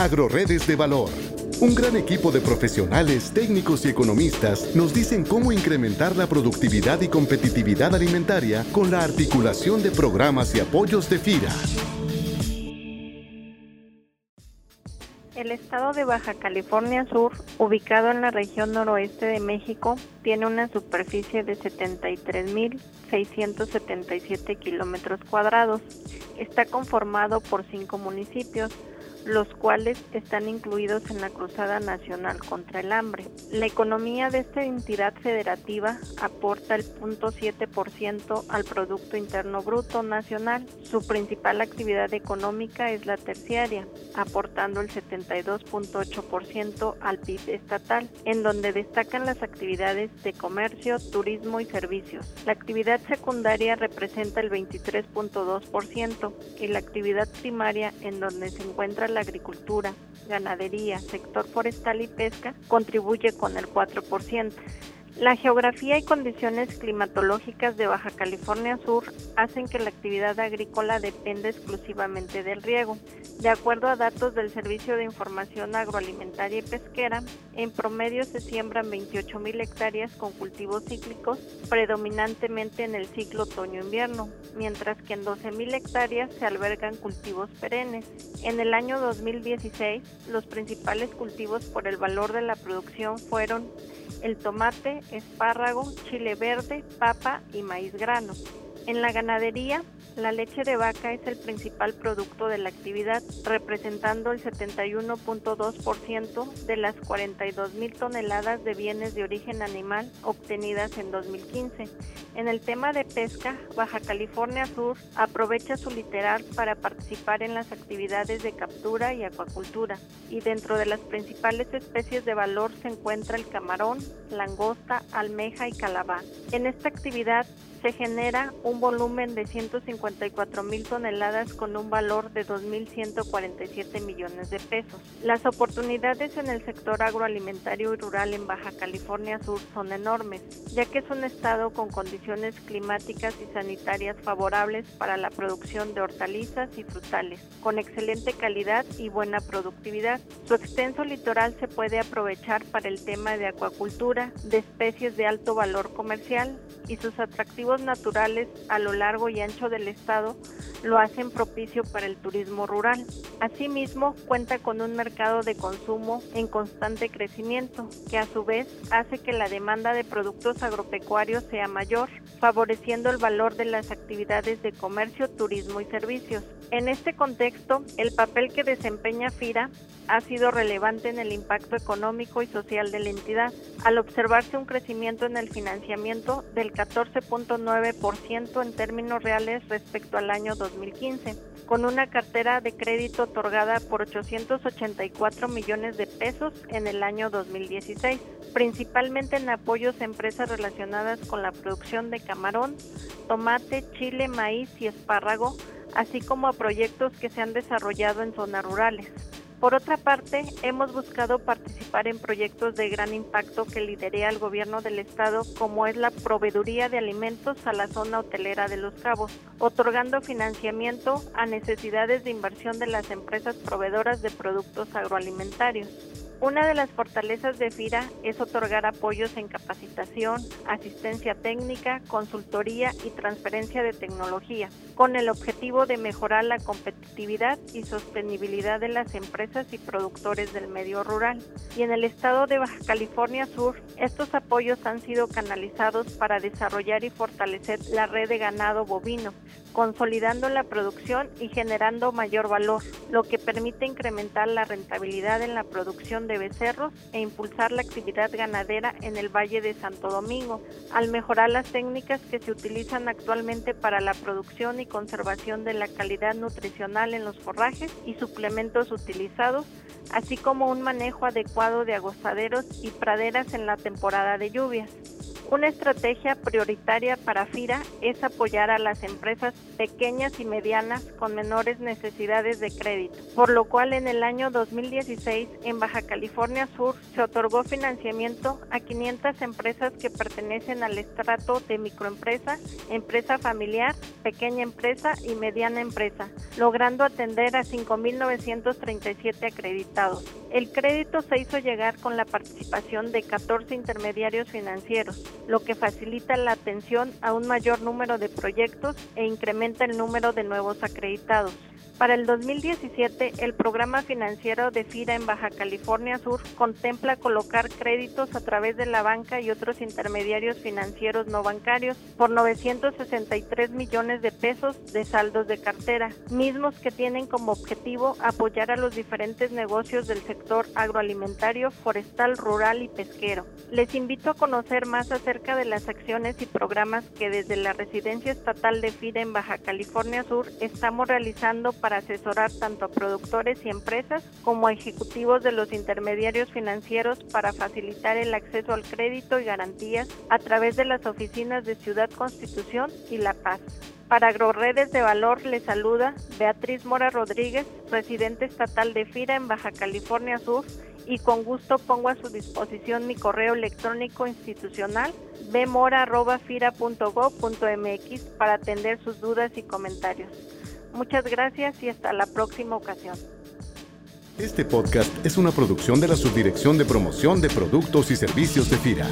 Agroredes de Valor. Un gran equipo de profesionales, técnicos y economistas nos dicen cómo incrementar la productividad y competitividad alimentaria con la articulación de programas y apoyos de FIRA. El estado de Baja California Sur, ubicado en la región noroeste de México, tiene una superficie de 73.677 kilómetros cuadrados. Está conformado por cinco municipios, los cuales están incluidos en la Cruzada Nacional contra el Hambre. La economía de esta entidad federativa aporta el 0.7% al Producto Interno Bruto Nacional. Su principal actividad económica es la terciaria, aportando el 72.8% al PIB estatal, en donde destacan las actividades de comercio, turismo y servicios. La actividad secundaria representa el 23.2% y la actividad primaria en donde se encuentra la agricultura, ganadería, sector forestal y pesca contribuye con el 4%. La geografía y condiciones climatológicas de Baja California Sur hacen que la actividad agrícola dependa exclusivamente del riego. De acuerdo a datos del Servicio de Información Agroalimentaria y Pesquera, en promedio se siembran 28.000 hectáreas con cultivos cíclicos, predominantemente en el ciclo otoño-invierno, mientras que en 12.000 hectáreas se albergan cultivos perennes. En el año 2016, los principales cultivos por el valor de la producción fueron el tomate, espárrago, chile verde, papa y maíz grano. En la ganadería, la leche de vaca es el principal producto de la actividad, representando el 71.2% de las 42 mil toneladas de bienes de origen animal obtenidas en 2015. En el tema de pesca, Baja California Sur aprovecha su literal para participar en las actividades de captura y acuacultura, y dentro de las principales especies de valor se encuentra el camarón, langosta, almeja y calabá. En esta actividad se genera un volumen de 154 mil toneladas con un valor de 2.147 millones de pesos. Las oportunidades en el sector agroalimentario y rural en Baja California Sur son enormes, ya que es un estado con condiciones climáticas y sanitarias favorables para la producción de hortalizas y frutales, con excelente calidad y buena productividad. Su extenso litoral se puede aprovechar para el tema de acuacultura, de especies de alto valor comercial y sus atractivos naturales a lo largo y ancho del estado lo hacen propicio para el turismo rural. Asimismo, cuenta con un mercado de consumo en constante crecimiento, que a su vez hace que la demanda de productos agropecuarios sea mayor, favoreciendo el valor de las actividades de comercio, turismo y servicios. En este contexto, el papel que desempeña FIRA ha sido relevante en el impacto económico y social de la entidad, al observarse un crecimiento en el financiamiento del 14.9% en términos reales respecto al año 2015, con una cartera de crédito otorgada por 884 millones de pesos en el año 2016, principalmente en apoyos a empresas relacionadas con la producción de camarón, tomate, chile, maíz y espárrago, así como a proyectos que se han desarrollado en zonas rurales. Por otra parte, hemos buscado participar en proyectos de gran impacto que liderea el gobierno del estado, como es la proveeduría de alimentos a la zona hotelera de Los Cabos, otorgando financiamiento a necesidades de inversión de las empresas proveedoras de productos agroalimentarios. Una de las fortalezas de FIRA es otorgar apoyos en capacitación, asistencia técnica, consultoría y transferencia de tecnología, con el objetivo de mejorar la competitividad y sostenibilidad de las empresas y productores del medio rural. Y en el estado de Baja California Sur, estos apoyos han sido canalizados para desarrollar y fortalecer la red de ganado bovino, consolidando la producción y generando mayor valor, lo que permite incrementar la rentabilidad en la producción de becerros e impulsar la actividad ganadera en el Valle de Santo Domingo, al mejorar las técnicas que se utilizan actualmente para la producción y conservación de la calidad nutricional en los forrajes y suplementos utilizados, así como un manejo adecuado de agostaderos y praderas en la temporada de lluvias. Una estrategia prioritaria para FIRA es apoyar a las empresas pequeñas y medianas con menores necesidades de crédito, por lo cual en el año 2016 en Baja California Sur se otorgó financiamiento a 500 empresas que pertenecen al estrato de microempresa, empresa familiar, pequeña empresa y mediana empresa, logrando atender a 5.937 acreditados. El crédito se hizo llegar con la participación de 14 intermediarios financieros lo que facilita la atención a un mayor número de proyectos e incrementa el número de nuevos acreditados. Para el 2017, el programa financiero de FIRA en Baja California Sur contempla colocar créditos a través de la banca y otros intermediarios financieros no bancarios por 963 millones de pesos de saldos de cartera, mismos que tienen como objetivo apoyar a los diferentes negocios del sector agroalimentario, forestal, rural y pesquero. Les invito a conocer más acerca de las acciones y programas que desde la Residencia Estatal de FIRA en Baja California Sur estamos realizando para asesorar tanto a productores y empresas como a ejecutivos de los intermediarios financieros para facilitar el acceso al crédito y garantías a través de las oficinas de Ciudad Constitución y La Paz. Para AgroRedes de Valor le saluda Beatriz Mora Rodríguez, residente estatal de FIRA en Baja California Sur y con gusto pongo a su disposición mi correo electrónico institucional bmora.fira.gov.mx para atender sus dudas y comentarios. Muchas gracias y hasta la próxima ocasión. Este podcast es una producción de la Subdirección de Promoción de Productos y Servicios de FIRA.